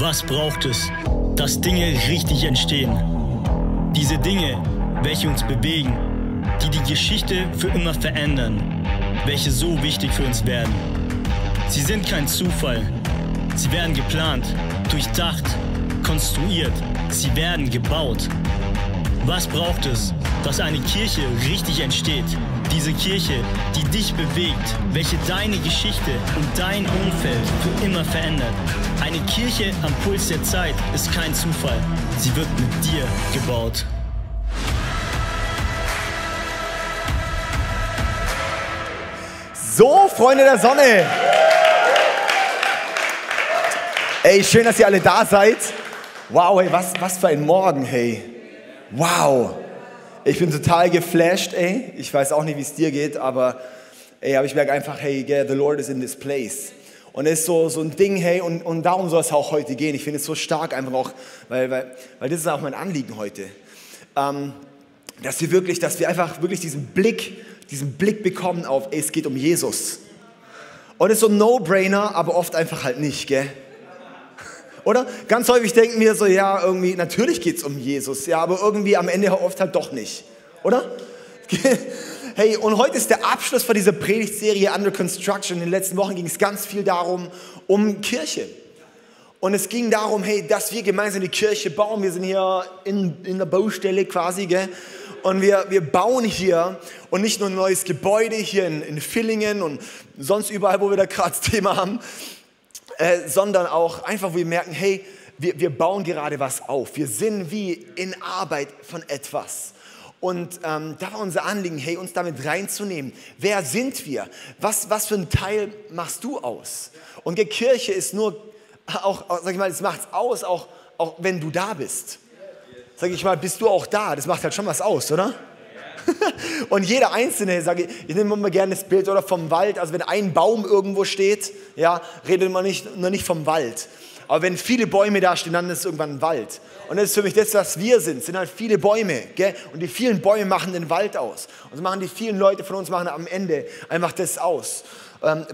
Was braucht es, dass Dinge richtig entstehen? Diese Dinge, welche uns bewegen, die die Geschichte für immer verändern, welche so wichtig für uns werden. Sie sind kein Zufall. Sie werden geplant, durchdacht, konstruiert. Sie werden gebaut. Was braucht es, dass eine Kirche richtig entsteht? Diese Kirche, die dich bewegt, welche deine Geschichte und dein Umfeld für immer verändert. Eine Kirche am Puls der Zeit ist kein Zufall. Sie wird mit dir gebaut. So, Freunde der Sonne. Ey, schön, dass ihr alle da seid. Wow, hey, was, was für ein Morgen, hey. Wow. Ich bin total geflasht, ey. Ich weiß auch nicht, wie es dir geht, aber ey, aber ich merke einfach, hey, yeah, the Lord is in this place. Und es ist so, so ein Ding, hey, und, und darum soll es auch heute gehen. Ich finde es so stark einfach auch, weil, weil, weil das ist auch mein Anliegen heute. Ähm, dass wir wirklich, dass wir einfach wirklich diesen Blick, diesen Blick bekommen auf, ey, es geht um Jesus. Und es ist so ein No-Brainer, aber oft einfach halt nicht, gell? Oder? Ganz häufig denken wir so, ja, irgendwie, natürlich geht es um Jesus, ja, aber irgendwie am Ende oft halt doch nicht. Oder? Hey, und heute ist der Abschluss von dieser Predigtserie Under Construction. In den letzten Wochen ging es ganz viel darum, um Kirche. Und es ging darum, hey, dass wir gemeinsam die Kirche bauen. Wir sind hier in, in der Baustelle quasi, gell? Und wir, wir bauen hier und nicht nur ein neues Gebäude hier in, in Villingen und sonst überall, wo wir da gerade das Thema haben, äh, sondern auch einfach, wo wir merken, hey, wir, wir bauen gerade was auf. Wir sind wie in Arbeit von etwas. Und ähm, da war unser Anliegen, hey, uns damit reinzunehmen. Wer sind wir? Was, was für ein Teil machst du aus? Und die Kirche ist nur, auch, sag ich mal, es macht aus, auch, auch wenn du da bist. Sag ich mal, bist du auch da? Das macht halt schon was aus, oder? Und jeder Einzelne, sage ich, ich nehme immer gerne das Bild oder vom Wald. Also wenn ein Baum irgendwo steht, ja, redet man nicht, nur nicht vom Wald. Aber wenn viele Bäume da stehen, dann ist es irgendwann ein Wald. Und das ist für mich das, was wir sind, sind halt viele Bäume. Gell? Und die vielen Bäume machen den Wald aus. Und so machen die vielen Leute von uns machen am Ende einfach das aus. Ähm,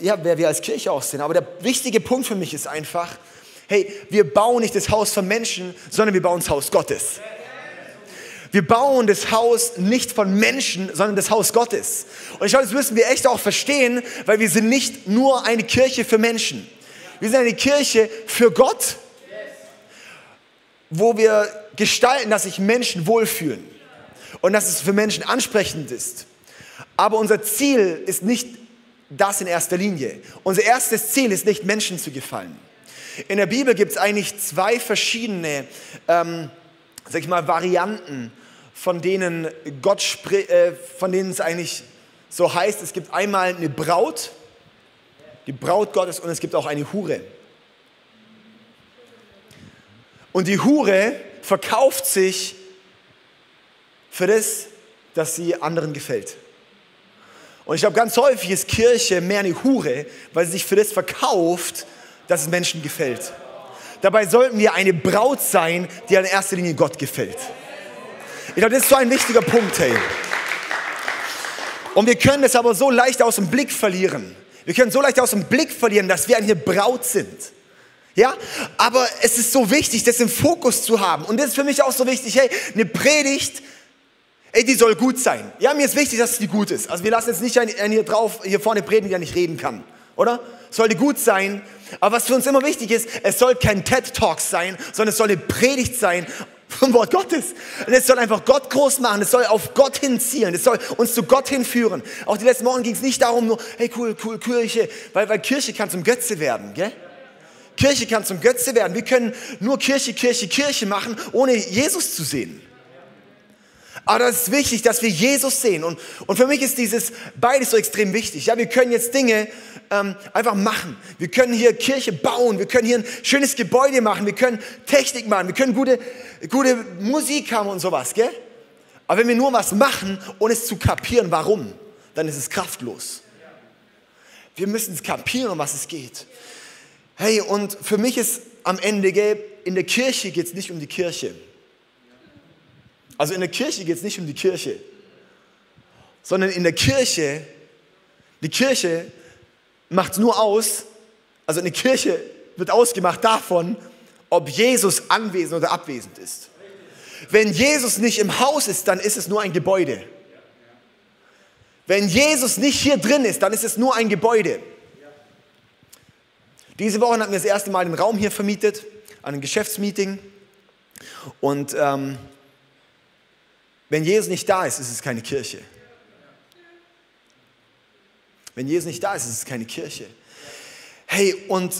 ja, wer wir als Kirche aussehen. Aber der wichtige Punkt für mich ist einfach, hey, wir bauen nicht das Haus von Menschen, sondern wir bauen das Haus Gottes. Wir bauen das Haus nicht von Menschen, sondern das Haus Gottes. Und ich glaube, das müssen wir echt auch verstehen, weil wir sind nicht nur eine Kirche für Menschen. Wir sind eine Kirche für Gott, wo wir gestalten, dass sich Menschen wohlfühlen und dass es für Menschen ansprechend ist. Aber unser Ziel ist nicht das in erster Linie. Unser erstes Ziel ist nicht, Menschen zu gefallen. In der Bibel gibt es eigentlich zwei verschiedene, ähm, sag ich mal, Varianten von denen Gott äh, von denen es eigentlich so heißt, es gibt einmal eine Braut, die Braut Gottes und es gibt auch eine Hure. Und die Hure verkauft sich für das, dass sie anderen gefällt. Und ich glaube, ganz häufig ist Kirche mehr eine Hure, weil sie sich für das verkauft, dass es Menschen gefällt. Dabei sollten wir eine Braut sein, die in erster Linie Gott gefällt. Ich glaube, das ist so ein wichtiger Punkt, hey. Und wir können es aber so leicht aus dem Blick verlieren. Wir können so leicht aus dem Blick verlieren, dass wir eine Braut sind. Ja, aber es ist so wichtig, das im Fokus zu haben. Und das ist für mich auch so wichtig, hey, eine Predigt, ey, die soll gut sein. Ja, mir ist wichtig, dass die gut ist. Also wir lassen jetzt nicht einen hier drauf, hier vorne predigen, der nicht reden kann. Oder? Sollte gut sein. Aber was für uns immer wichtig ist, es soll kein TED-Talk sein, sondern es soll eine Predigt sein vom Wort Gottes. Und es soll einfach Gott groß machen, es soll auf Gott hinziehen, es soll uns zu Gott hinführen. Auch die letzten Wochen ging es nicht darum, nur, hey cool, cool, Kirche, weil, weil Kirche kann zum Götze werden, gell? Kirche kann zum Götze werden. Wir können nur Kirche, Kirche, Kirche machen, ohne Jesus zu sehen. Aber das ist wichtig, dass wir Jesus sehen. Und, und für mich ist dieses beides so extrem wichtig. Ja, wir können jetzt Dinge ähm, einfach machen. Wir können hier Kirche bauen. Wir können hier ein schönes Gebäude machen. Wir können Technik machen. Wir können gute, gute Musik haben und sowas, gell? Aber wenn wir nur was machen, ohne es zu kapieren, warum, dann ist es kraftlos. Wir müssen es kapieren, um was es geht. Hey, und für mich ist am Ende, gell, in der Kirche geht es nicht um die Kirche. Also in der Kirche geht es nicht um die Kirche, sondern in der Kirche, die Kirche macht nur aus, also eine Kirche wird ausgemacht davon, ob Jesus anwesend oder abwesend ist. Wenn Jesus nicht im Haus ist, dann ist es nur ein Gebäude. Wenn Jesus nicht hier drin ist, dann ist es nur ein Gebäude. Diese Woche hatten wir das erste Mal den Raum hier vermietet, an einem Geschäftsmeeting. Und ähm, wenn Jesus nicht da ist, ist es keine Kirche. Wenn Jesus nicht da ist, ist es keine Kirche. Hey, und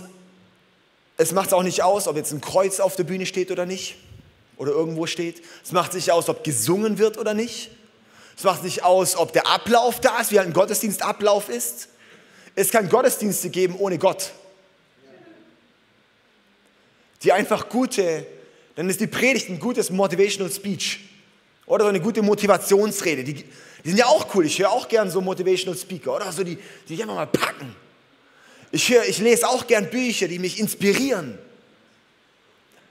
es macht es auch nicht aus, ob jetzt ein Kreuz auf der Bühne steht oder nicht. Oder irgendwo steht. Es macht nicht aus, ob gesungen wird oder nicht. Es macht nicht aus, ob der Ablauf da ist, wie ein Gottesdienstablauf ist. Es kann Gottesdienste geben ohne Gott. Die einfach gute, dann ist die Predigt ein gutes Motivational Speech. Oder so eine gute Motivationsrede. Die, die sind ja auch cool. Ich höre auch gern so Motivational Speaker. Oder so die, die einfach mal packen. Ich, höre, ich lese auch gern Bücher, die mich inspirieren.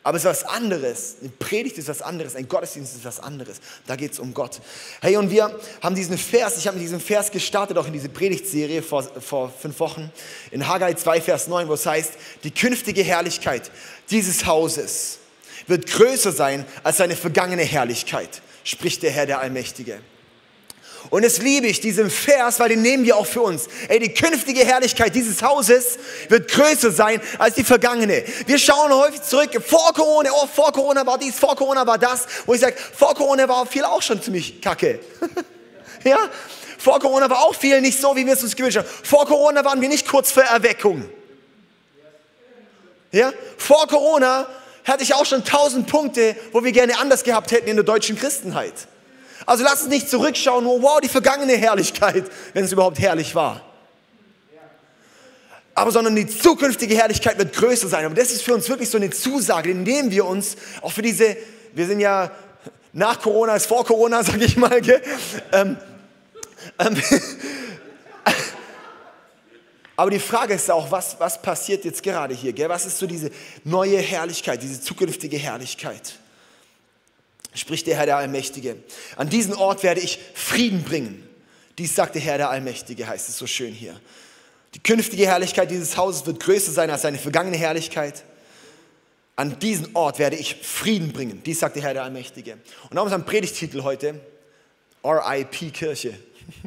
Aber es ist was anderes. Eine Predigt ist was anderes. Ein Gottesdienst ist was anderes. Da geht es um Gott. Hey, und wir haben diesen Vers, ich habe mit diesem Vers gestartet, auch in diese Predigtserie vor, vor fünf Wochen, in Haggai 2, Vers 9, wo es heißt, die künftige Herrlichkeit dieses Hauses wird größer sein als seine vergangene Herrlichkeit, spricht der Herr der Allmächtige. Und das liebe ich, diesen Vers, weil den nehmen wir auch für uns. Ey, die künftige Herrlichkeit dieses Hauses wird größer sein als die vergangene. Wir schauen häufig zurück, vor Corona, oh, vor Corona war dies, vor Corona war das, wo ich sage, vor Corona war viel auch schon ziemlich kacke. ja? Vor Corona war auch viel nicht so, wie wir es uns gewünscht haben. Vor Corona waren wir nicht kurz vor Erweckung. Ja? Vor Corona hatte ich auch schon tausend Punkte, wo wir gerne anders gehabt hätten in der deutschen Christenheit. Also lass uns nicht zurückschauen, oh wow, die vergangene Herrlichkeit, wenn es überhaupt herrlich war. Aber sondern die zukünftige Herrlichkeit wird größer sein. Aber das ist für uns wirklich so eine Zusage, nehmen wir uns auch für diese, wir sind ja nach Corona als vor Corona, sage ich mal. Gell? Ähm, ähm, aber die Frage ist auch, was, was passiert jetzt gerade hier? Gell? Was ist so diese neue Herrlichkeit, diese zukünftige Herrlichkeit? spricht der Herr der Allmächtige. An diesen Ort werde ich Frieden bringen. Dies sagt der Herr der Allmächtige, heißt es so schön hier. Die künftige Herrlichkeit dieses Hauses wird größer sein als seine vergangene Herrlichkeit. An diesen Ort werde ich Frieden bringen. Dies sagt der Herr der Allmächtige. Und ist ein Predigtitel heute RIP Kirche.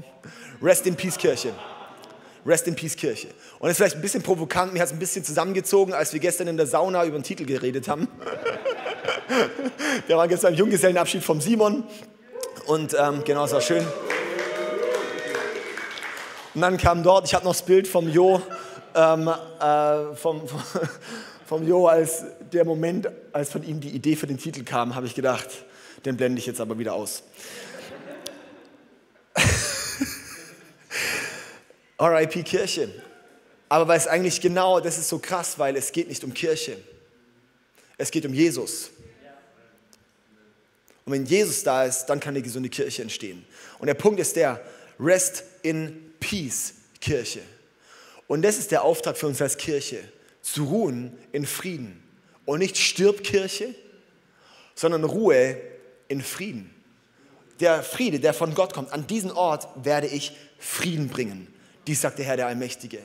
Rest in Peace Kirche. Rest in Peace Kirche. Und das ist vielleicht ein bisschen provokant, mir hat es ein bisschen zusammengezogen, als wir gestern in der Sauna über den Titel geredet haben. Wir waren gestern im Junggesellenabschied vom Simon und ähm, genau, es war schön. Und dann kam dort, ich habe noch das Bild vom Jo, ähm, äh, vom, vom Jo, als der Moment, als von ihm die Idee für den Titel kam, habe ich gedacht, den blende ich jetzt aber wieder aus. RIP Kirche. Aber weil es eigentlich genau, das ist so krass, weil es geht nicht um Kirche. Es geht um Jesus. Und wenn Jesus da ist, dann kann eine gesunde Kirche entstehen. Und der Punkt ist der, Rest in Peace Kirche. Und das ist der Auftrag für uns als Kirche, zu ruhen in Frieden. Und nicht stirb Kirche, sondern Ruhe in Frieden. Der Friede, der von Gott kommt, an diesen Ort werde ich Frieden bringen. Dies sagt der Herr der Allmächtige.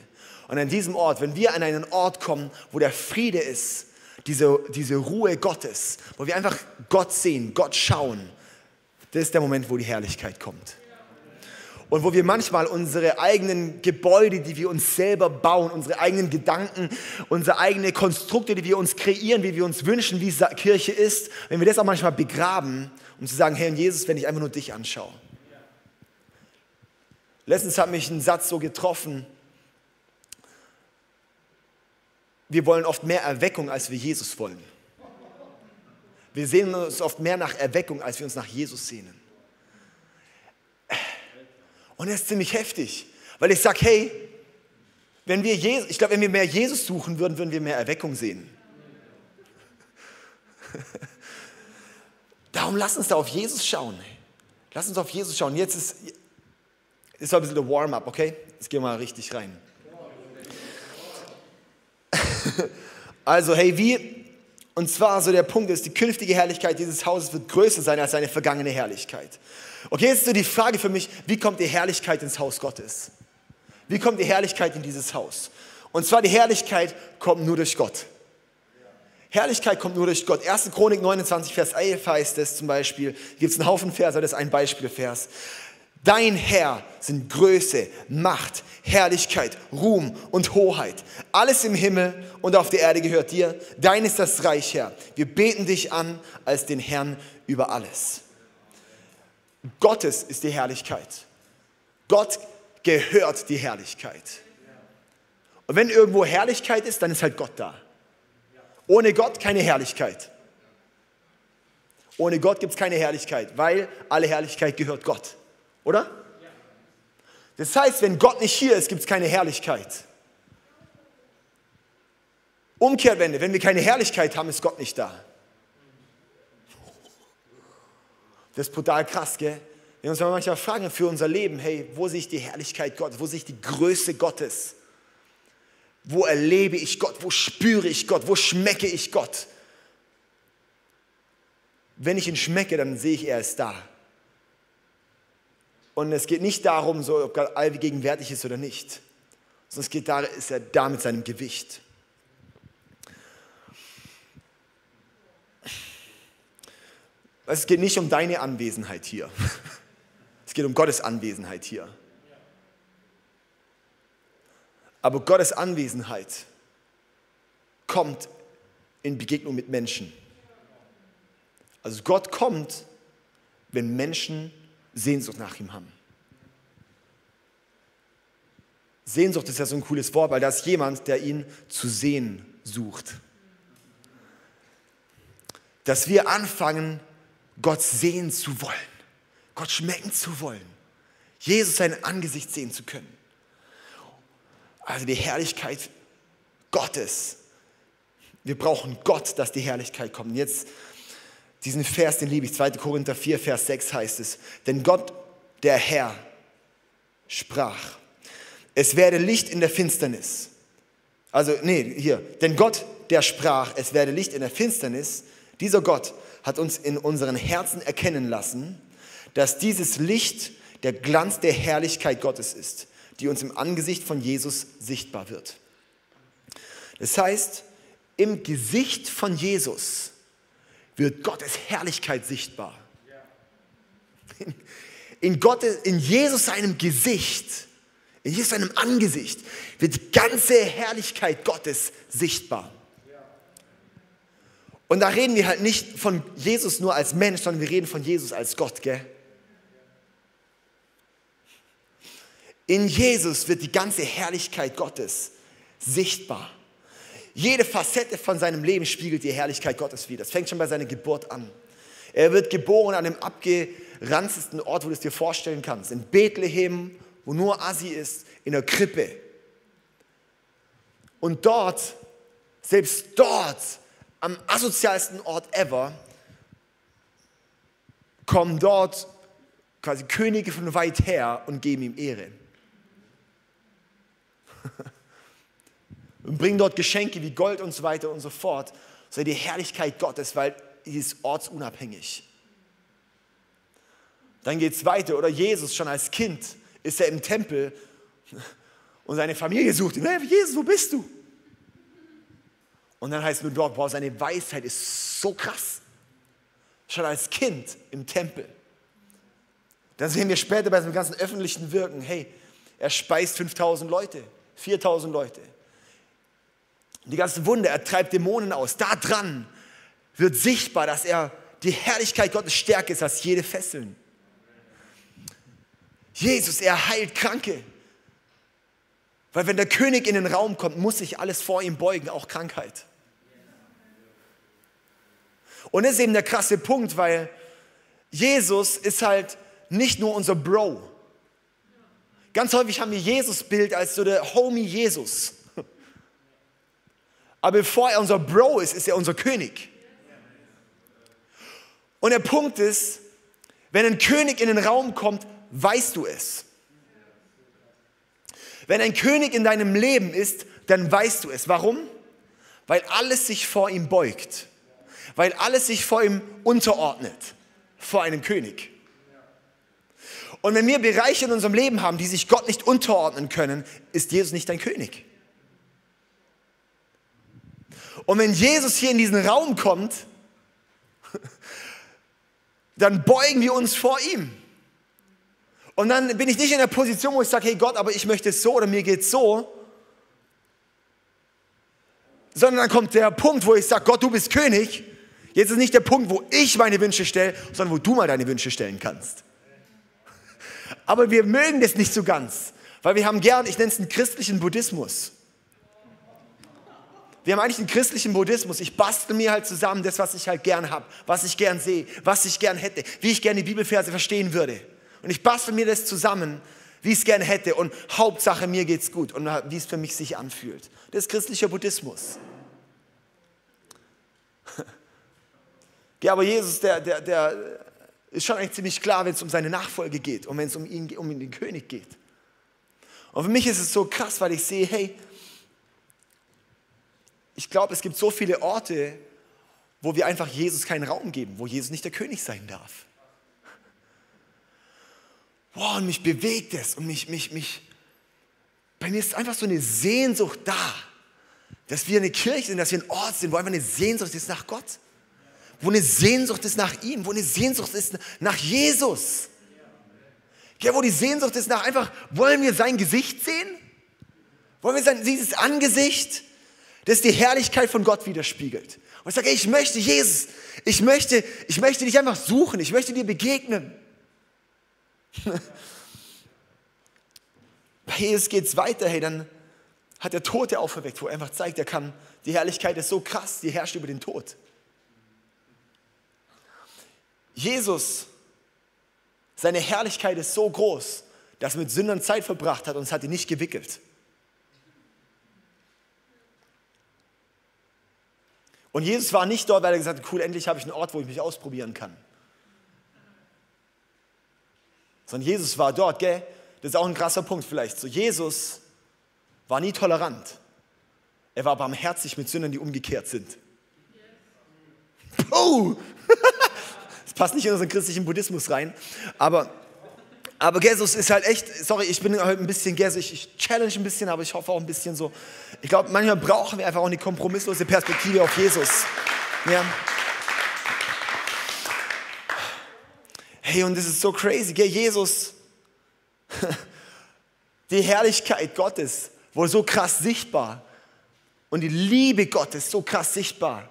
Und an diesem Ort, wenn wir an einen Ort kommen, wo der Friede ist, diese, diese Ruhe Gottes, wo wir einfach Gott sehen, Gott schauen, das ist der Moment, wo die Herrlichkeit kommt. Und wo wir manchmal unsere eigenen Gebäude, die wir uns selber bauen, unsere eigenen Gedanken, unsere eigenen Konstrukte, die wir uns kreieren, wie wir uns wünschen, wie Kirche ist, wenn wir das auch manchmal begraben, um zu sagen, Herr Jesus, wenn ich einfach nur dich anschaue. Letztens hat mich ein Satz so getroffen, wir wollen oft mehr Erweckung, als wir Jesus wollen. Wir sehen uns oft mehr nach Erweckung, als wir uns nach Jesus sehnen. Und das ist ziemlich heftig, weil ich sage, hey, wenn wir Jesus, ich glaube, wenn wir mehr Jesus suchen würden, würden wir mehr Erweckung sehen. Darum lass uns da auf Jesus schauen. Lass uns auf Jesus schauen. Jetzt ist, ist ein bisschen der Warm-up, okay? Jetzt gehen wir mal richtig rein. Also, hey, wie? Und zwar so der Punkt ist, die künftige Herrlichkeit dieses Hauses wird größer sein als seine vergangene Herrlichkeit. Okay, jetzt ist so die Frage für mich, wie kommt die Herrlichkeit ins Haus Gottes? Wie kommt die Herrlichkeit in dieses Haus? Und zwar die Herrlichkeit kommt nur durch Gott. Herrlichkeit kommt nur durch Gott. 1. Chronik 29, Vers 11 heißt es zum Beispiel, gibt es einen Haufen Verse, das ist ein Beispielvers. Dein Herr sind Größe, Macht, Herrlichkeit, Ruhm und Hoheit. Alles im Himmel und auf der Erde gehört dir. Dein ist das Reich, Herr. Wir beten dich an als den Herrn über alles. Gottes ist die Herrlichkeit. Gott gehört die Herrlichkeit. Und wenn irgendwo Herrlichkeit ist, dann ist halt Gott da. Ohne Gott keine Herrlichkeit. Ohne Gott gibt es keine Herrlichkeit, weil alle Herrlichkeit gehört Gott. Oder? Das heißt, wenn Gott nicht hier ist, gibt es keine Herrlichkeit. Umkehrwende, wenn wir keine Herrlichkeit haben, ist Gott nicht da. Das ist brutal krass, gell? Wir uns manchmal fragen für unser Leben, hey, wo sehe ich die Herrlichkeit Gottes, wo sehe ich die Größe Gottes? Wo erlebe ich Gott? Wo spüre ich Gott? Wo schmecke ich Gott? Wenn ich ihn schmecke, dann sehe ich, er ist da. Und es geht nicht darum, so, ob Gott allgegenwärtig ist oder nicht, sondern es geht darum, ist er da mit seinem Gewicht. Es geht nicht um deine Anwesenheit hier. Es geht um Gottes Anwesenheit hier. Aber Gottes Anwesenheit kommt in Begegnung mit Menschen. Also Gott kommt, wenn Menschen Sehnsucht nach ihm haben. Sehnsucht ist ja so ein cooles Wort, weil da ist jemand, der ihn zu sehen sucht. Dass wir anfangen, Gott sehen zu wollen, Gott schmecken zu wollen, Jesus sein Angesicht sehen zu können. Also die Herrlichkeit Gottes. Wir brauchen Gott, dass die Herrlichkeit kommt. Und jetzt diesen Vers, den liebe ich. 2. Korinther 4, Vers 6 heißt es. Denn Gott, der Herr, sprach, es werde Licht in der Finsternis. Also, nee, hier. Denn Gott, der sprach, es werde Licht in der Finsternis. Dieser Gott hat uns in unseren Herzen erkennen lassen, dass dieses Licht der Glanz der Herrlichkeit Gottes ist die uns im Angesicht von Jesus sichtbar wird. Das heißt, im Gesicht von Jesus wird Gottes Herrlichkeit sichtbar. In, Gottes, in Jesus seinem Gesicht, in Jesus seinem Angesicht wird die ganze Herrlichkeit Gottes sichtbar. Und da reden wir halt nicht von Jesus nur als Mensch, sondern wir reden von Jesus als Gott, gell? In Jesus wird die ganze Herrlichkeit Gottes sichtbar. Jede Facette von seinem Leben spiegelt die Herrlichkeit Gottes wider. Das fängt schon bei seiner Geburt an. Er wird geboren an dem abgeranztesten Ort, wo du es dir vorstellen kannst. In Bethlehem, wo nur Asi ist, in der Krippe. Und dort, selbst dort, am asozialsten Ort ever, kommen dort quasi Könige von weit her und geben ihm Ehre. und bringen dort Geschenke wie Gold und so weiter und so fort. Sei die Herrlichkeit Gottes, weil sie ist ortsunabhängig. Dann geht es weiter. Oder Jesus schon als Kind ist er im Tempel und seine Familie sucht ihn. Hey, Jesus, wo bist du? Und dann heißt es nur dort, boah, seine Weisheit ist so krass. Schon als Kind im Tempel. Dann sehen wir später bei seinem ganzen öffentlichen Wirken, hey, er speist 5000 Leute, 4000 Leute. Die ganzen Wunder, er treibt Dämonen aus. Da dran wird sichtbar, dass er die Herrlichkeit Gottes stärker ist als jede Fesseln. Jesus, er heilt Kranke. Weil wenn der König in den Raum kommt, muss sich alles vor ihm beugen, auch Krankheit. Und das ist eben der krasse Punkt, weil Jesus ist halt nicht nur unser Bro. Ganz häufig haben wir Jesus-Bild als so der Homie Jesus. Aber bevor er unser Bro ist, ist er unser König. Und der Punkt ist, wenn ein König in den Raum kommt, weißt du es. Wenn ein König in deinem Leben ist, dann weißt du es. Warum? Weil alles sich vor ihm beugt. Weil alles sich vor ihm unterordnet. Vor einem König. Und wenn wir Bereiche in unserem Leben haben, die sich Gott nicht unterordnen können, ist Jesus nicht dein König. Und wenn Jesus hier in diesen Raum kommt, dann beugen wir uns vor ihm. Und dann bin ich nicht in der Position, wo ich sage, hey Gott, aber ich möchte es so oder mir geht es so. Sondern dann kommt der Punkt, wo ich sage, Gott, du bist König. Jetzt ist nicht der Punkt, wo ich meine Wünsche stelle, sondern wo du mal deine Wünsche stellen kannst. Aber wir mögen das nicht so ganz, weil wir haben gern, ich nenne es einen christlichen Buddhismus. Wir haben eigentlich einen christlichen Buddhismus. Ich bastel mir halt zusammen das, was ich halt gern habe, was ich gern sehe, was ich gern hätte, wie ich gerne die Bibelverse verstehen würde. Und ich bastel mir das zusammen, wie ich es gerne hätte und Hauptsache mir geht's gut und wie es für mich sich anfühlt. Das ist christlicher Buddhismus. Ja, aber Jesus, der, der, der ist schon eigentlich ziemlich klar, wenn es um seine Nachfolge geht und wenn es um ihn, um den König geht. Und für mich ist es so krass, weil ich sehe, hey, ich glaube, es gibt so viele Orte, wo wir einfach Jesus keinen Raum geben, wo Jesus nicht der König sein darf. Boah, und mich bewegt es und mich, mich, mich, bei mir ist einfach so eine Sehnsucht da, dass wir eine Kirche sind, dass wir ein Ort sind, wo einfach eine Sehnsucht ist nach Gott, wo eine Sehnsucht ist nach ihm, wo eine Sehnsucht ist nach Jesus. Ja, wo die Sehnsucht ist nach einfach, wollen wir sein Gesicht sehen? Wollen wir sein, dieses Angesicht? Das die Herrlichkeit von Gott widerspiegelt. Und ich sage, ich möchte Jesus, ich möchte, ich möchte dich einfach suchen, ich möchte dir begegnen. Bei Jesus geht es weiter, hey, dann hat der Tote auferweckt, wo er einfach zeigt, er kann, die Herrlichkeit ist so krass, die herrscht über den Tod. Jesus, seine Herrlichkeit ist so groß, dass er mit Sündern Zeit verbracht hat und es hat ihn nicht gewickelt. Und Jesus war nicht dort, weil er gesagt hat, cool, endlich habe ich einen Ort, wo ich mich ausprobieren kann. Sondern Jesus war dort, gell? Das ist auch ein krasser Punkt vielleicht. So, Jesus war nie tolerant. Er war barmherzig mit Sündern, die umgekehrt sind. Oh! Das passt nicht in unseren christlichen Buddhismus rein. Aber aber Jesus ist halt echt, sorry, ich bin heute ein bisschen gässig, ich challenge ein bisschen, aber ich hoffe auch ein bisschen so. Ich glaube, manchmal brauchen wir einfach auch eine kompromisslose Perspektive auf Jesus. Ja. Hey, und das ist so crazy, gell? Jesus, die Herrlichkeit Gottes wurde so krass sichtbar und die Liebe Gottes so krass sichtbar,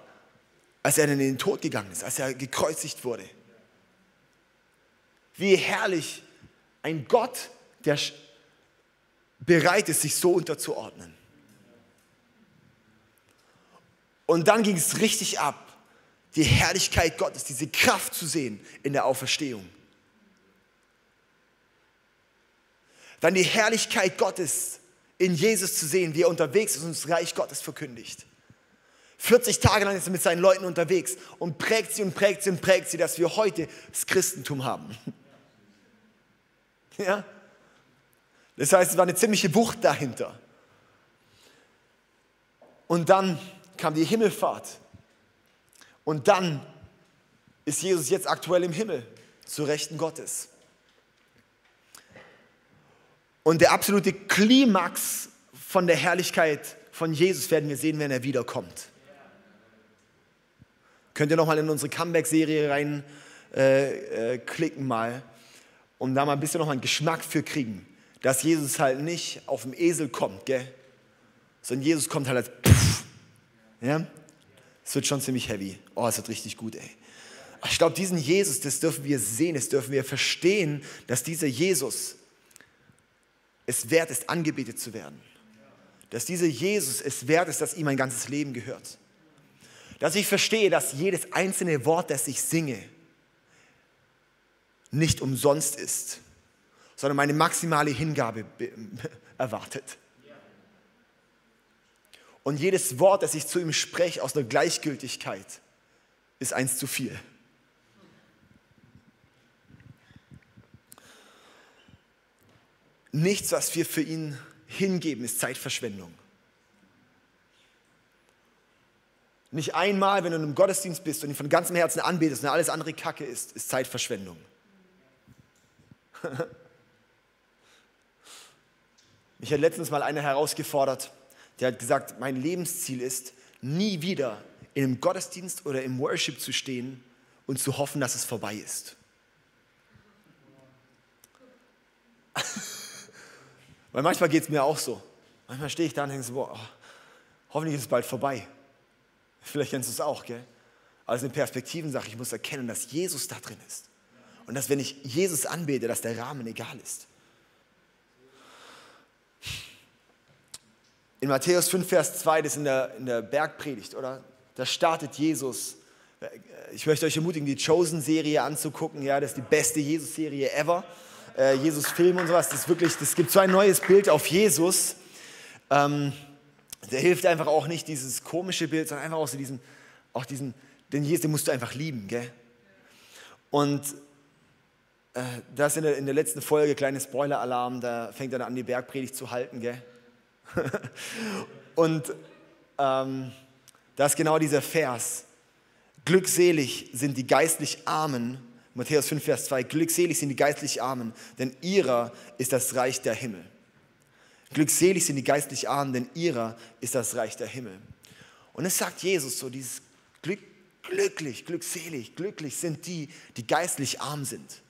als er in den Tod gegangen ist, als er gekreuzigt wurde. Wie herrlich ein Gott, der bereit ist, sich so unterzuordnen. Und dann ging es richtig ab, die Herrlichkeit Gottes, diese Kraft zu sehen in der Auferstehung. Dann die Herrlichkeit Gottes in Jesus zu sehen, wie er unterwegs ist und das Reich Gottes verkündigt. 40 Tage lang ist er mit seinen Leuten unterwegs und prägt sie und prägt sie und prägt sie, dass wir heute das Christentum haben. Ja? Das heißt, es war eine ziemliche Wucht dahinter. Und dann kam die Himmelfahrt. Und dann ist Jesus jetzt aktuell im Himmel, zu Rechten Gottes. Und der absolute Klimax von der Herrlichkeit von Jesus werden wir sehen, wenn er wiederkommt. Könnt ihr nochmal in unsere Comeback-Serie reinklicken äh, äh, mal und da mal ein bisschen noch einen Geschmack für kriegen, dass Jesus halt nicht auf dem Esel kommt, gell? sondern Jesus kommt halt als Pff, ja? Es wird schon ziemlich heavy. Oh, es wird richtig gut, ey. Ich glaube, diesen Jesus, das dürfen wir sehen, das dürfen wir verstehen, dass dieser Jesus es wert ist, angebetet zu werden. Dass dieser Jesus es wert ist, dass ihm mein ganzes Leben gehört. Dass ich verstehe, dass jedes einzelne Wort, das ich singe, nicht umsonst ist, sondern meine maximale Hingabe erwartet. Und jedes Wort, das ich zu ihm spreche aus einer Gleichgültigkeit, ist eins zu viel. Nichts, was wir für ihn hingeben, ist Zeitverschwendung. Nicht einmal, wenn du in einem Gottesdienst bist und ihn von ganzem Herzen anbetest und alles andere Kacke ist, ist Zeitverschwendung. Mich hat letztens mal einer herausgefordert, der hat gesagt, mein Lebensziel ist, nie wieder in einem Gottesdienst oder im Worship zu stehen und zu hoffen, dass es vorbei ist. Weil manchmal geht es mir auch so. Manchmal stehe ich da und denke so, boah, hoffentlich ist es bald vorbei. Vielleicht kennst du es auch, gell? Also in Perspektiven-Sache, ich muss erkennen, dass Jesus da drin ist. Und dass wenn ich Jesus anbete, dass der Rahmen egal ist. In Matthäus 5, Vers 2, das ist in der, in der Bergpredigt, oder? Da startet Jesus. Ich möchte euch ermutigen, die Chosen-Serie anzugucken. Ja, das ist die beste Jesus-Serie ever. Äh, Jesus-Film und sowas. Das ist wirklich, das gibt so ein neues Bild auf Jesus. Ähm, der hilft einfach auch nicht dieses komische Bild, sondern einfach auch so diesen, auch diesen, den Jesus, den musst du einfach lieben, gell? Und äh, das in der, in der letzten Folge, kleiner Spoiler-Alarm, da fängt er an, die Bergpredigt zu halten, gell? Und ähm, das ist genau dieser Vers. Glückselig sind die geistlich Armen, Matthäus 5, Vers 2, glückselig sind die geistlich Armen, denn ihrer ist das Reich der Himmel. Glückselig sind die geistlich Armen, denn ihrer ist das Reich der Himmel. Und es sagt Jesus so, dieses Glück, glücklich, glückselig, glücklich sind die, die geistlich arm sind.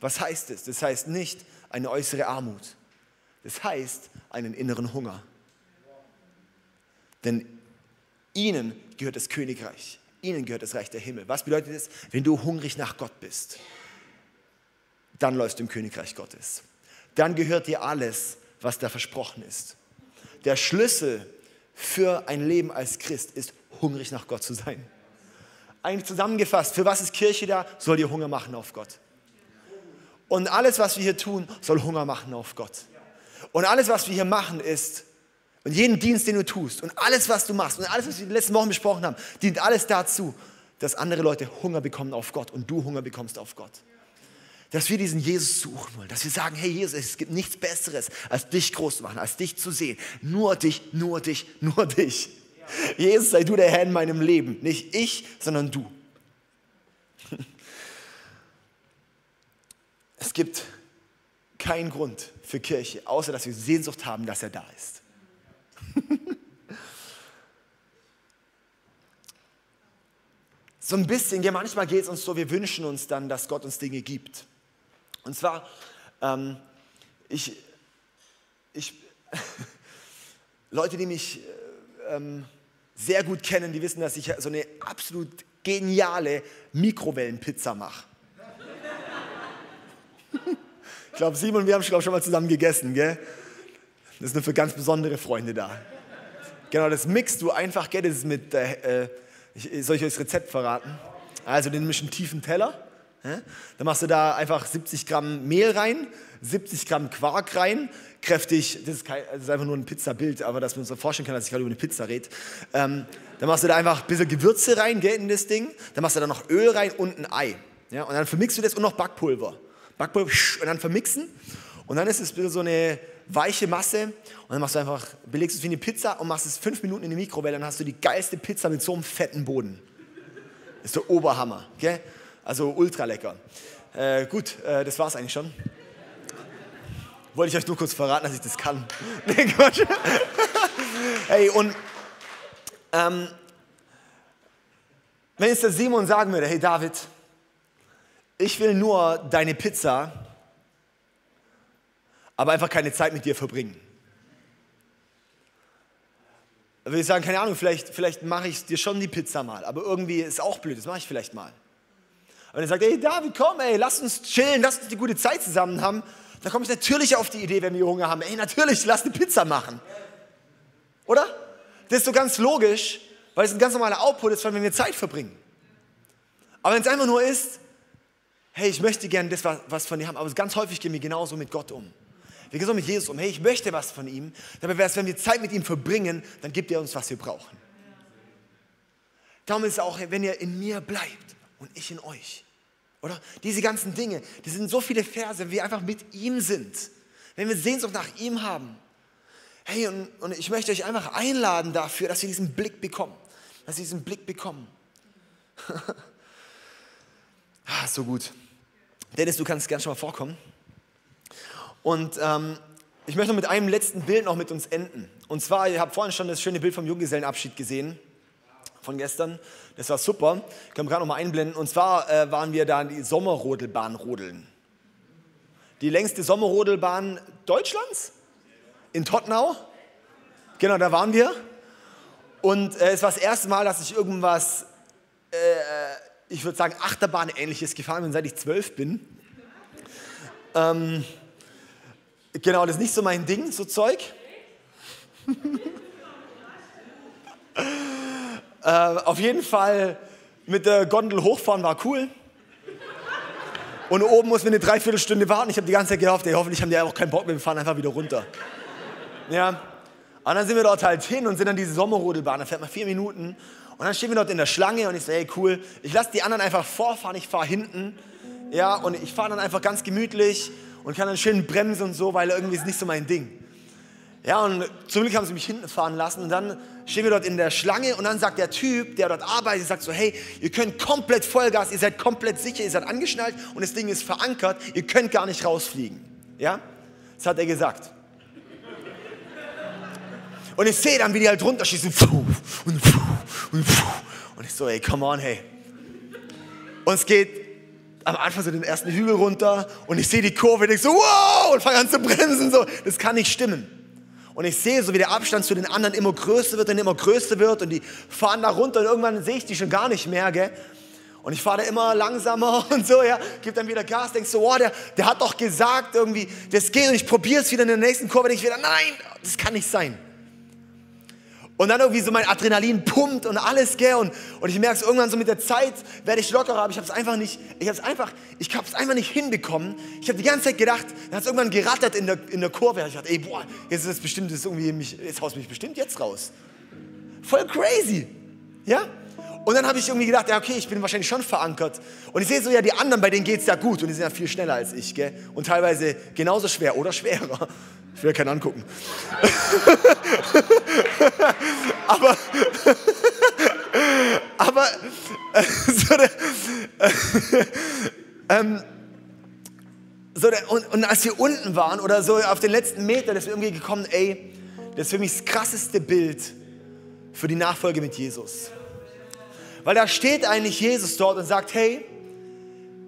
Was heißt es? Das heißt nicht eine äußere Armut. Das heißt einen inneren Hunger. Denn ihnen gehört das Königreich. Ihnen gehört das Reich der Himmel. Was bedeutet es? Wenn du hungrig nach Gott bist, dann läufst du im Königreich Gottes. Dann gehört dir alles, was da versprochen ist. Der Schlüssel für ein Leben als Christ ist, hungrig nach Gott zu sein. Eigentlich zusammengefasst, für was ist Kirche da? Soll dir Hunger machen auf Gott. Und alles, was wir hier tun, soll Hunger machen auf Gott. Und alles, was wir hier machen, ist, und jeden Dienst, den du tust, und alles, was du machst, und alles, was wir in den letzten Wochen besprochen haben, dient alles dazu, dass andere Leute Hunger bekommen auf Gott und du Hunger bekommst auf Gott. Dass wir diesen Jesus suchen wollen, dass wir sagen, hey Jesus, es gibt nichts Besseres, als dich groß zu machen, als dich zu sehen. Nur dich, nur dich, nur dich. Jesus, sei du der Herr in meinem Leben. Nicht ich, sondern du. Es gibt keinen Grund für Kirche, außer dass wir Sehnsucht haben, dass er da ist. so ein bisschen, ja, manchmal geht es uns so, wir wünschen uns dann, dass Gott uns Dinge gibt. Und zwar, ähm, ich, ich Leute, die mich äh, ähm, sehr gut kennen, die wissen, dass ich so eine absolut geniale Mikrowellenpizza mache. ich glaube, Simon, wir haben glaub, schon mal zusammen gegessen, gell? Das ist nur für ganz besondere Freunde da. Genau, das mixt du einfach, gell? Das ist mit, äh, ich, soll ich euch das Rezept verraten? Also, den mischen tiefen Teller. Dann machst du da einfach 70 Gramm Mehl rein, 70 Gramm Quark rein, kräftig, das ist, kein, das ist einfach nur ein Pizzabild, aber dass man uns vorstellen kann, dass ich gerade über eine Pizza rede. Ähm, dann machst du da einfach ein bisschen Gewürze rein, gell, in das Ding. Dann machst du da noch Öl rein und ein Ei. Ja, und dann vermixst du das und noch Backpulver. Backpulver und dann vermixen. Und dann ist es so eine weiche Masse. Und dann machst du einfach, belegst es wie eine Pizza und machst es fünf Minuten in die Mikrowelle. Dann hast du die geilste Pizza mit so einem fetten Boden. Das ist der Oberhammer. Gell? Also ultra lecker. Äh, gut, äh, das war's eigentlich schon. Wollte ich euch nur kurz verraten, dass ich das kann. Nee, Quatsch. hey, und ähm, wenn jetzt der Simon sagen würde, hey David, ich will nur deine Pizza, aber einfach keine Zeit mit dir verbringen. Dann würde ich sagen, keine Ahnung, vielleicht, vielleicht mache ich dir schon die Pizza mal, aber irgendwie ist auch blöd, das mache ich vielleicht mal. Und er sagt, hey David, komm, ey, lass uns chillen, lass uns die gute Zeit zusammen haben. Dann komme ich natürlich auf die Idee, wenn wir Hunger haben, ey, natürlich, lass eine Pizza machen. Oder? Das ist so ganz logisch, weil es ein ganz normaler Output ist, wenn wir Zeit verbringen. Aber wenn es einfach nur ist, hey, ich möchte gerne das, was von dir haben, aber ganz häufig gehen wir genauso mit Gott um. Wir gehen so mit Jesus um, hey, ich möchte was von ihm. Dabei wäre es, wenn wir Zeit mit ihm verbringen, dann gibt er uns, was wir brauchen. Darum ist es auch, wenn ihr in mir bleibt, und ich in euch. Oder? Diese ganzen Dinge, die sind so viele Verse, wenn wir einfach mit ihm sind, wenn wir Sehnsucht nach ihm haben. Hey, und, und ich möchte euch einfach einladen dafür, dass wir diesen Blick bekommen. Dass wir diesen Blick bekommen. ah, so gut. Dennis, du kannst gerne schon mal vorkommen. Und ähm, ich möchte noch mit einem letzten Bild noch mit uns enden. Und zwar, ihr habt vorhin schon das schöne Bild vom Junggesellenabschied gesehen. von gestern. Das war super. Können wir gerade noch mal einblenden. Und zwar äh, waren wir da in die Sommerrodelbahn rodeln. Die längste Sommerrodelbahn Deutschlands? In Tottenau? Genau, da waren wir. Und äh, es war das erste Mal, dass ich irgendwas, äh, ich würde sagen, Achterbahn-ähnliches gefahren bin, seit ich zwölf bin. Ähm, genau, das ist nicht so mein Ding, so Zeug. äh, auf jeden Fall mit der Gondel hochfahren war cool. Und oben muss man eine Dreiviertelstunde warten. Ich habe die ganze Zeit gehofft, ey, hoffentlich haben die auch keinen Bock mehr, wir fahren einfach wieder runter. Ja. Und dann sind wir dort halt hin und sind dann diese Sommerrodelbahn, da fährt man vier Minuten. Und dann stehen wir dort in der Schlange und ich so, ey, cool, ich lasse die anderen einfach vorfahren, ich fahre hinten. Ja, und ich fahre dann einfach ganz gemütlich und kann dann schön bremsen und so, weil irgendwie ist nicht so mein Ding. Ja, und zum Glück haben sie mich hinten fahren lassen und dann stehen wir dort in der Schlange und dann sagt der Typ, der dort arbeitet, sagt so, hey, ihr könnt komplett Vollgas, ihr seid komplett sicher, ihr seid angeschnallt und das Ding ist verankert, ihr könnt gar nicht rausfliegen. Ja, das hat er gesagt. Und ich sehe dann, wie die halt runterschießen. Und ich so, ey, come on, hey. Und es geht am Anfang so den ersten Hügel runter und ich sehe die Kurve und ich so, wow, und fange an zu bremsen. So. Das kann nicht stimmen. Und ich sehe so, wie der Abstand zu den anderen immer größer wird und immer größer wird und die fahren da runter und irgendwann sehe ich die schon gar nicht mehr, gell? Und ich fahre da immer langsamer und so, ja, gib dann wieder Gas, denkst so, oh, der, der hat doch gesagt irgendwie, das geht und ich probiere es wieder in der nächsten Kurve, denke ich wieder, nein, das kann nicht sein. Und dann irgendwie so mein Adrenalin pumpt und alles, gell? Und, und ich merke es irgendwann so mit der Zeit werde ich lockerer, aber ich habe es einfach nicht, ich habe es einfach, ich habe es einfach nicht hinbekommen. Ich habe die ganze Zeit gedacht, dann hat es irgendwann gerattert in der, in der Kurve. Ich dachte, ey, boah, jetzt ist es bestimmt, das irgendwie, mich, jetzt haust mich bestimmt jetzt raus. Voll crazy, ja? Und dann habe ich irgendwie gedacht, ja, okay, ich bin wahrscheinlich schon verankert. Und ich sehe so, ja, die anderen, bei denen geht es ja gut und die sind ja viel schneller als ich, gell? Und teilweise genauso schwer oder schwerer. Ich will keinen angucken. aber, aber, äh, so der, äh, ähm, so der, und, und, als wir unten waren oder so auf den letzten Meter, ist wir irgendwie gekommen, ey, das ist für mich das krasseste Bild für die Nachfolge mit Jesus. Weil da steht eigentlich Jesus dort und sagt, hey,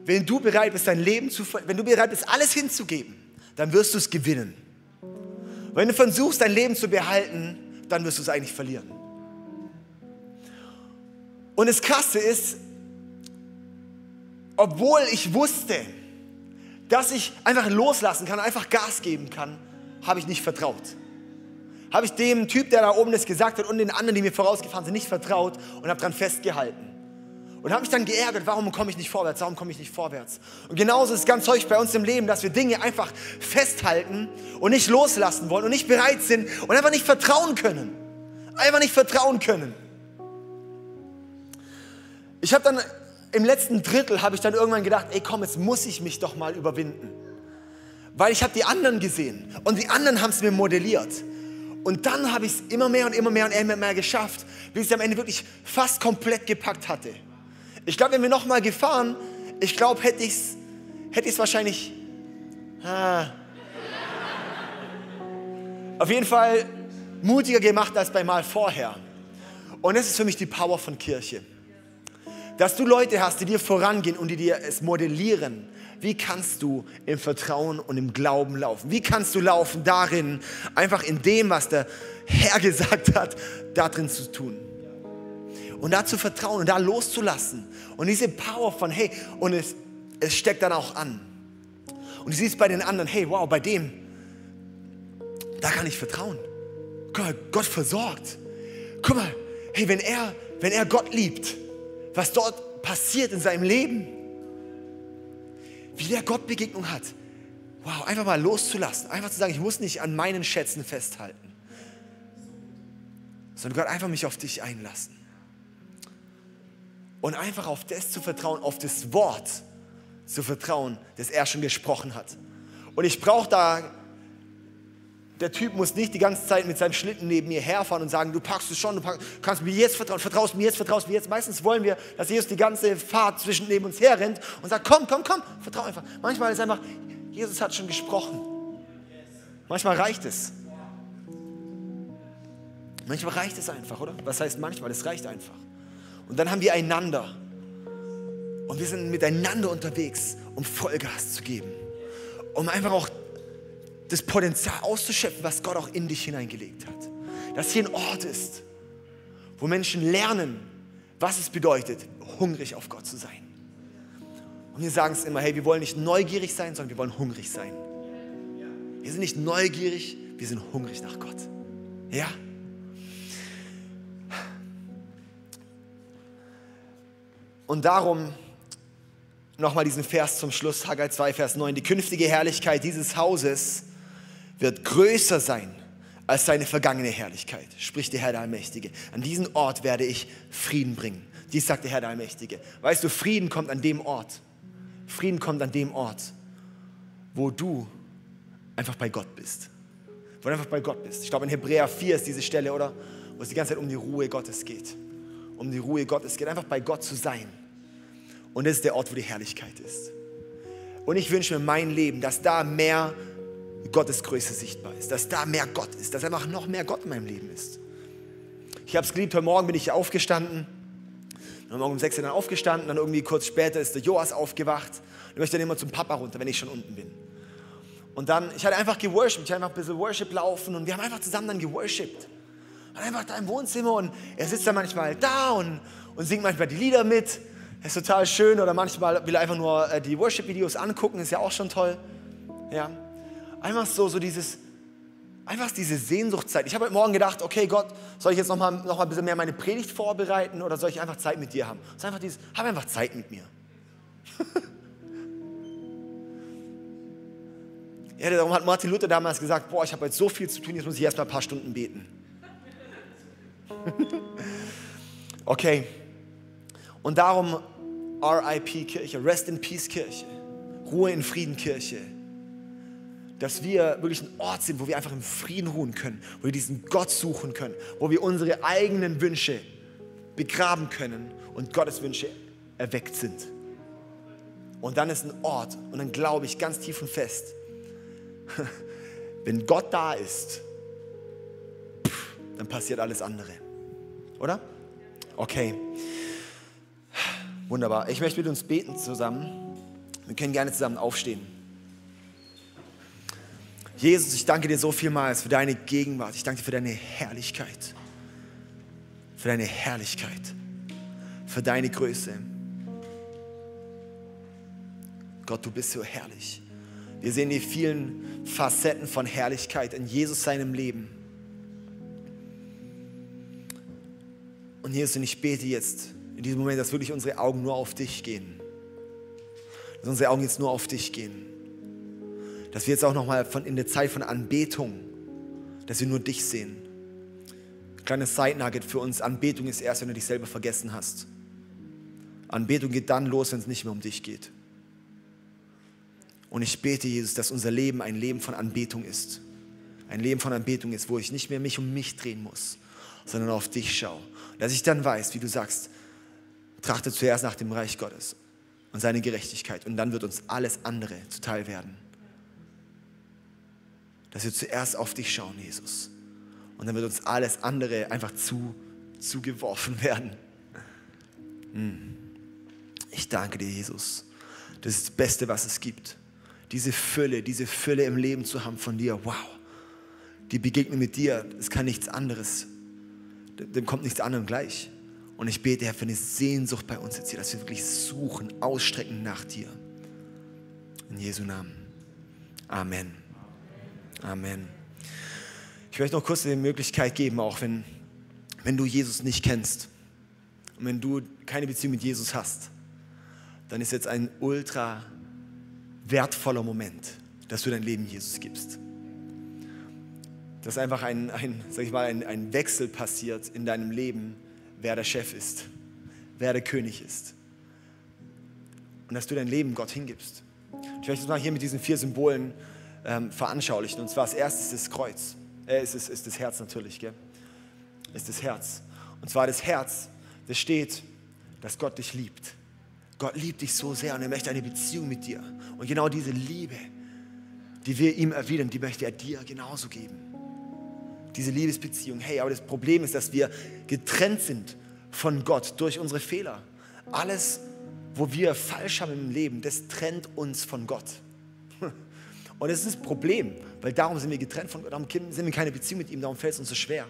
wenn du bereit bist, dein Leben zu, wenn du bereit bist, alles hinzugeben, dann wirst du es gewinnen. Wenn du versuchst, dein Leben zu behalten, dann wirst du es eigentlich verlieren. Und das Krasse ist, obwohl ich wusste, dass ich einfach loslassen kann, einfach Gas geben kann, habe ich nicht vertraut. Habe ich dem Typ, der da oben das gesagt hat und den anderen, die mir vorausgefahren sind, nicht vertraut und habe daran festgehalten. Und habe mich dann geärgert, warum komme ich nicht vorwärts, warum komme ich nicht vorwärts. Und genauso ist es ganz häufig bei uns im Leben, dass wir Dinge einfach festhalten und nicht loslassen wollen und nicht bereit sind und einfach nicht vertrauen können. Einfach nicht vertrauen können. Ich habe dann im letzten Drittel habe ich dann irgendwann gedacht, ey komm, jetzt muss ich mich doch mal überwinden. Weil ich habe die anderen gesehen und die anderen haben es mir modelliert. Und dann habe ich es immer mehr und immer mehr und immer mehr geschafft, bis ich am Ende wirklich fast komplett gepackt hatte. Ich glaube, wenn wir nochmal gefahren, ich glaube, hätte ich es hätte wahrscheinlich. Ah, auf jeden Fall mutiger gemacht als beim Mal vorher. Und das ist für mich die Power von Kirche. Dass du Leute hast, die dir vorangehen und die dir es modellieren. Wie kannst du im Vertrauen und im Glauben laufen? Wie kannst du laufen darin, einfach in dem, was der Herr gesagt hat, darin zu tun? und da zu vertrauen und da loszulassen. Und diese Power von, hey, und es, es steckt dann auch an. Und du siehst bei den anderen, hey, wow, bei dem, da kann ich vertrauen. Mal, Gott versorgt. Guck mal, hey, wenn er, wenn er Gott liebt, was dort passiert in seinem Leben, wie der Gott Begegnung hat. Wow, einfach mal loszulassen, einfach zu sagen, ich muss nicht an meinen Schätzen festhalten, sondern Gott einfach mich auf dich einlassen und einfach auf das zu vertrauen, auf das Wort zu vertrauen, das er schon gesprochen hat. Und ich brauche da, der Typ muss nicht die ganze Zeit mit seinem Schlitten neben mir herfahren und sagen, du packst es schon, du packst, kannst mir jetzt vertrauen, vertraust mir jetzt, vertraust mir jetzt. Meistens wollen wir, dass Jesus die ganze Fahrt zwischen neben uns herrennt und sagt, komm, komm, komm, vertrau einfach. Manchmal ist einfach, Jesus hat schon gesprochen. Manchmal reicht es. Manchmal reicht es einfach, oder? Was heißt manchmal? Es reicht einfach. Und dann haben wir einander. Und wir sind miteinander unterwegs, um Vollgas zu geben. Um einfach auch das Potenzial auszuschöpfen, was Gott auch in dich hineingelegt hat. Dass hier ein Ort ist, wo Menschen lernen, was es bedeutet, hungrig auf Gott zu sein. Und wir sagen es immer, hey, wir wollen nicht neugierig sein, sondern wir wollen hungrig sein. Wir sind nicht neugierig, wir sind hungrig nach Gott. Ja? Und darum nochmal diesen Vers zum Schluss, Haggai 2, Vers 9. Die künftige Herrlichkeit dieses Hauses wird größer sein als seine vergangene Herrlichkeit, spricht der Herr der Allmächtige. An diesen Ort werde ich Frieden bringen. Dies sagt der Herr der Allmächtige. Weißt du, Frieden kommt an dem Ort. Frieden kommt an dem Ort, wo du einfach bei Gott bist. Wo du einfach bei Gott bist. Ich glaube, in Hebräer 4 ist diese Stelle, oder? Wo es die ganze Zeit um die Ruhe Gottes geht. Um die Ruhe Gottes geht. Einfach bei Gott zu sein. Und das ist der Ort, wo die Herrlichkeit ist. Und ich wünsche mir mein Leben, dass da mehr Gottes Größe sichtbar ist, dass da mehr Gott ist, dass einfach noch mehr Gott in meinem Leben ist. Ich habe es geliebt, heute Morgen bin ich aufgestanden, heute Morgen um 6 Uhr dann aufgestanden, dann irgendwie kurz später ist der Joas aufgewacht und ich möchte dann immer zum Papa runter, wenn ich schon unten bin. Und dann, ich hatte einfach geworshipped, ich hatte einfach ein bisschen Worship laufen und wir haben einfach zusammen dann geworshipped. Einfach da im Wohnzimmer und er sitzt dann manchmal da und, und singt manchmal die Lieder mit. Das ist total schön oder manchmal will er einfach nur äh, die Worship-Videos angucken, ist ja auch schon toll. Ja. Einfach so, so dieses, einfach diese Sehnsuchtszeit. Ich habe heute Morgen gedacht, okay Gott, soll ich jetzt nochmal noch mal ein bisschen mehr meine Predigt vorbereiten oder soll ich einfach Zeit mit dir haben? Es ist einfach dieses, hab einfach Zeit mit mir. ja, darum hat Martin Luther damals gesagt, boah, ich habe heute so viel zu tun, jetzt muss ich erst mal ein paar Stunden beten. okay. Und darum RIP Kirche, Rest in Peace Kirche, Ruhe in Frieden Kirche dass wir wirklich ein Ort sind, wo wir einfach im Frieden ruhen können, wo wir diesen Gott suchen können, wo wir unsere eigenen Wünsche begraben können und Gottes Wünsche erweckt sind. Und dann ist ein Ort, und dann glaube ich ganz tief und fest, wenn Gott da ist, dann passiert alles andere. Oder? Okay. Wunderbar. Ich möchte mit uns beten zusammen. Wir können gerne zusammen aufstehen. Jesus, ich danke dir so vielmals für deine Gegenwart. Ich danke dir für deine Herrlichkeit. Für deine Herrlichkeit. Für deine Größe. Gott, du bist so herrlich. Wir sehen die vielen Facetten von Herrlichkeit in Jesus seinem Leben. Und Jesus, und ich bete jetzt in diesem Moment, dass wirklich unsere Augen nur auf dich gehen. Dass unsere Augen jetzt nur auf dich gehen dass wir jetzt auch nochmal in der Zeit von Anbetung, dass wir nur dich sehen. Kleines Side-Nugget für uns, Anbetung ist erst, wenn du dich selber vergessen hast. Anbetung geht dann los, wenn es nicht mehr um dich geht. Und ich bete, Jesus, dass unser Leben ein Leben von Anbetung ist. Ein Leben von Anbetung ist, wo ich nicht mehr mich um mich drehen muss, sondern auf dich schaue. Dass ich dann weiß, wie du sagst, trachte zuerst nach dem Reich Gottes und seine Gerechtigkeit und dann wird uns alles andere zuteil werden dass wir zuerst auf dich schauen, Jesus. Und dann wird uns alles andere einfach zu, zugeworfen werden. Hm. Ich danke dir, Jesus. Das ist das Beste, was es gibt. Diese Fülle, diese Fülle im Leben zu haben von dir. Wow. Die Begegnung mit dir, das kann nichts anderes. Dem kommt nichts anderem gleich. Und ich bete, Herr, für eine Sehnsucht bei uns jetzt hier, dass wir wirklich suchen, ausstrecken nach dir. In Jesu Namen. Amen. Amen. Ich möchte noch kurz die Möglichkeit geben, auch wenn, wenn du Jesus nicht kennst und wenn du keine Beziehung mit Jesus hast, dann ist jetzt ein ultra wertvoller Moment, dass du dein Leben Jesus gibst. Dass einfach ein, ein, sag ich mal, ein, ein Wechsel passiert in deinem Leben, wer der Chef ist, wer der König ist. Und dass du dein Leben Gott hingibst. Ich möchte es mal hier mit diesen vier Symbolen ähm, veranschaulichen. Und zwar als erstes das Kreuz. Äh, ist, ist, ist das Herz natürlich, gell? Ist das Herz. Und zwar das Herz, das steht, dass Gott dich liebt. Gott liebt dich so sehr und er möchte eine Beziehung mit dir. Und genau diese Liebe, die wir ihm erwidern, die möchte er dir genauso geben. Diese Liebesbeziehung. Hey, aber das Problem ist, dass wir getrennt sind von Gott durch unsere Fehler. Alles, wo wir falsch haben im Leben, das trennt uns von Gott. Und das ist das Problem, weil darum sind wir getrennt von Gott, darum sind wir keine Beziehung mit ihm, darum fällt es uns so schwer.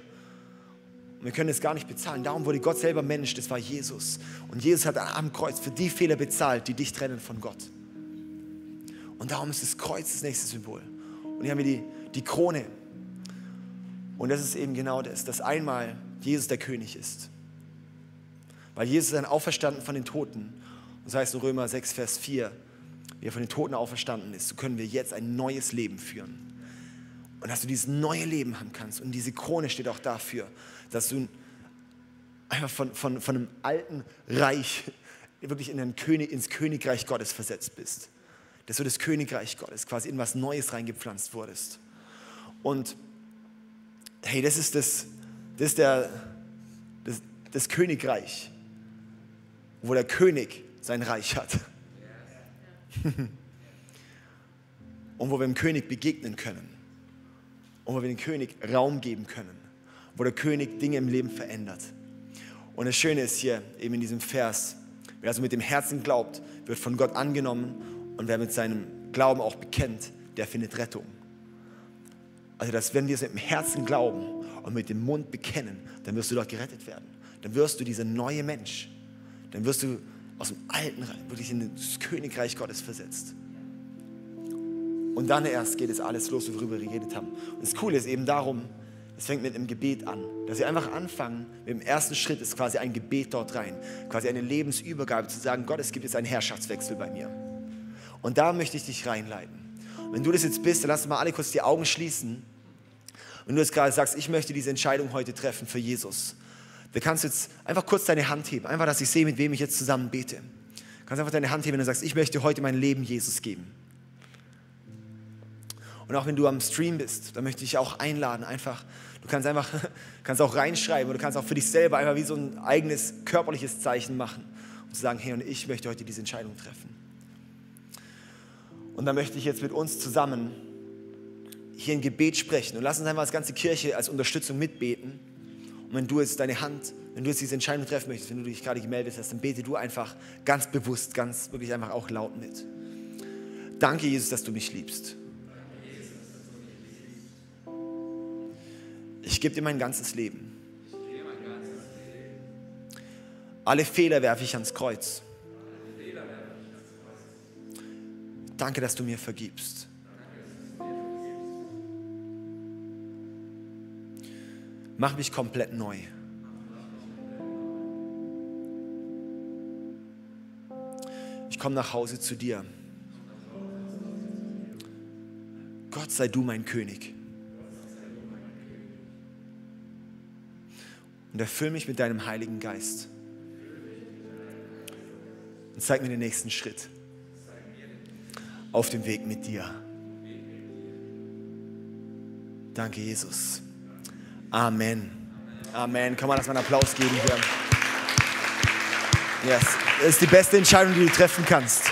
Und wir können es gar nicht bezahlen. Darum wurde Gott selber Mensch, das war Jesus. Und Jesus hat am Kreuz für die Fehler bezahlt, die dich trennen von Gott. Und darum ist das Kreuz das nächste Symbol. Und hier haben wir die, die Krone. Und das ist eben genau das, dass einmal Jesus der König ist. Weil Jesus ist dann auferstanden von den Toten. Das heißt in Römer 6, Vers 4, wie er von den Toten auferstanden ist, so können wir jetzt ein neues Leben führen. Und dass du dieses neue Leben haben kannst. Und diese Krone steht auch dafür, dass du einfach von, von, von einem alten Reich wirklich in ein König, ins Königreich Gottes versetzt bist. Dass du das Königreich Gottes quasi in was Neues reingepflanzt wurdest. Und hey, das ist das, das ist der, das, das Königreich, wo der König sein Reich hat. Und wo wir dem König begegnen können. Und wo wir dem König Raum geben können. Wo der König Dinge im Leben verändert. Und das Schöne ist hier eben in diesem Vers, wer also mit dem Herzen glaubt, wird von Gott angenommen und wer mit seinem Glauben auch bekennt, der findet Rettung. Also, dass wenn wir es mit dem Herzen glauben und mit dem Mund bekennen, dann wirst du dort gerettet werden. Dann wirst du dieser neue Mensch. Dann wirst du aus dem alten Reich wirklich in das Königreich Gottes versetzt. Und dann erst geht es alles los, worüber wir geredet haben. Und das Coole ist eben darum, es fängt mit einem Gebet an. Dass wir einfach anfangen, mit dem ersten Schritt ist quasi ein Gebet dort rein. Quasi eine Lebensübergabe zu sagen, Gott, es gibt jetzt einen Herrschaftswechsel bei mir. Und da möchte ich dich reinleiten. Wenn du das jetzt bist, dann lass mal alle kurz die Augen schließen. Wenn du jetzt gerade sagst, ich möchte diese Entscheidung heute treffen für Jesus, Du kannst jetzt einfach kurz deine Hand heben, einfach, dass ich sehe, mit wem ich jetzt zusammen bete. Du kannst einfach deine Hand heben, du sagst, ich möchte heute mein Leben Jesus geben. Und auch wenn du am Stream bist, dann möchte ich auch einladen, einfach, du kannst einfach, kannst auch reinschreiben oder du kannst auch für dich selber einfach wie so ein eigenes körperliches Zeichen machen und zu sagen, hey, und ich möchte heute diese Entscheidung treffen. Und dann möchte ich jetzt mit uns zusammen hier ein Gebet sprechen und lass uns einfach als ganze Kirche als Unterstützung mitbeten. Und wenn du jetzt deine Hand, wenn du jetzt diese Entscheidung treffen möchtest, wenn du dich gerade gemeldet hast, dann bete du einfach ganz bewusst, ganz wirklich einfach auch laut mit. Danke, Jesus, dass du mich liebst. Ich gebe dir mein ganzes Leben. Alle Fehler werfe ich ans Kreuz. Danke, dass du mir vergibst. Mach mich komplett neu. Ich komme nach Hause zu dir. Gott sei du mein König. Und erfüll mich mit deinem Heiligen Geist. Und zeig mir den nächsten Schritt auf dem Weg mit dir. Danke, Jesus. Amen. Amen. Kann man das mal einen Applaus geben hier? Yes. Das ist die beste Entscheidung, die du treffen kannst.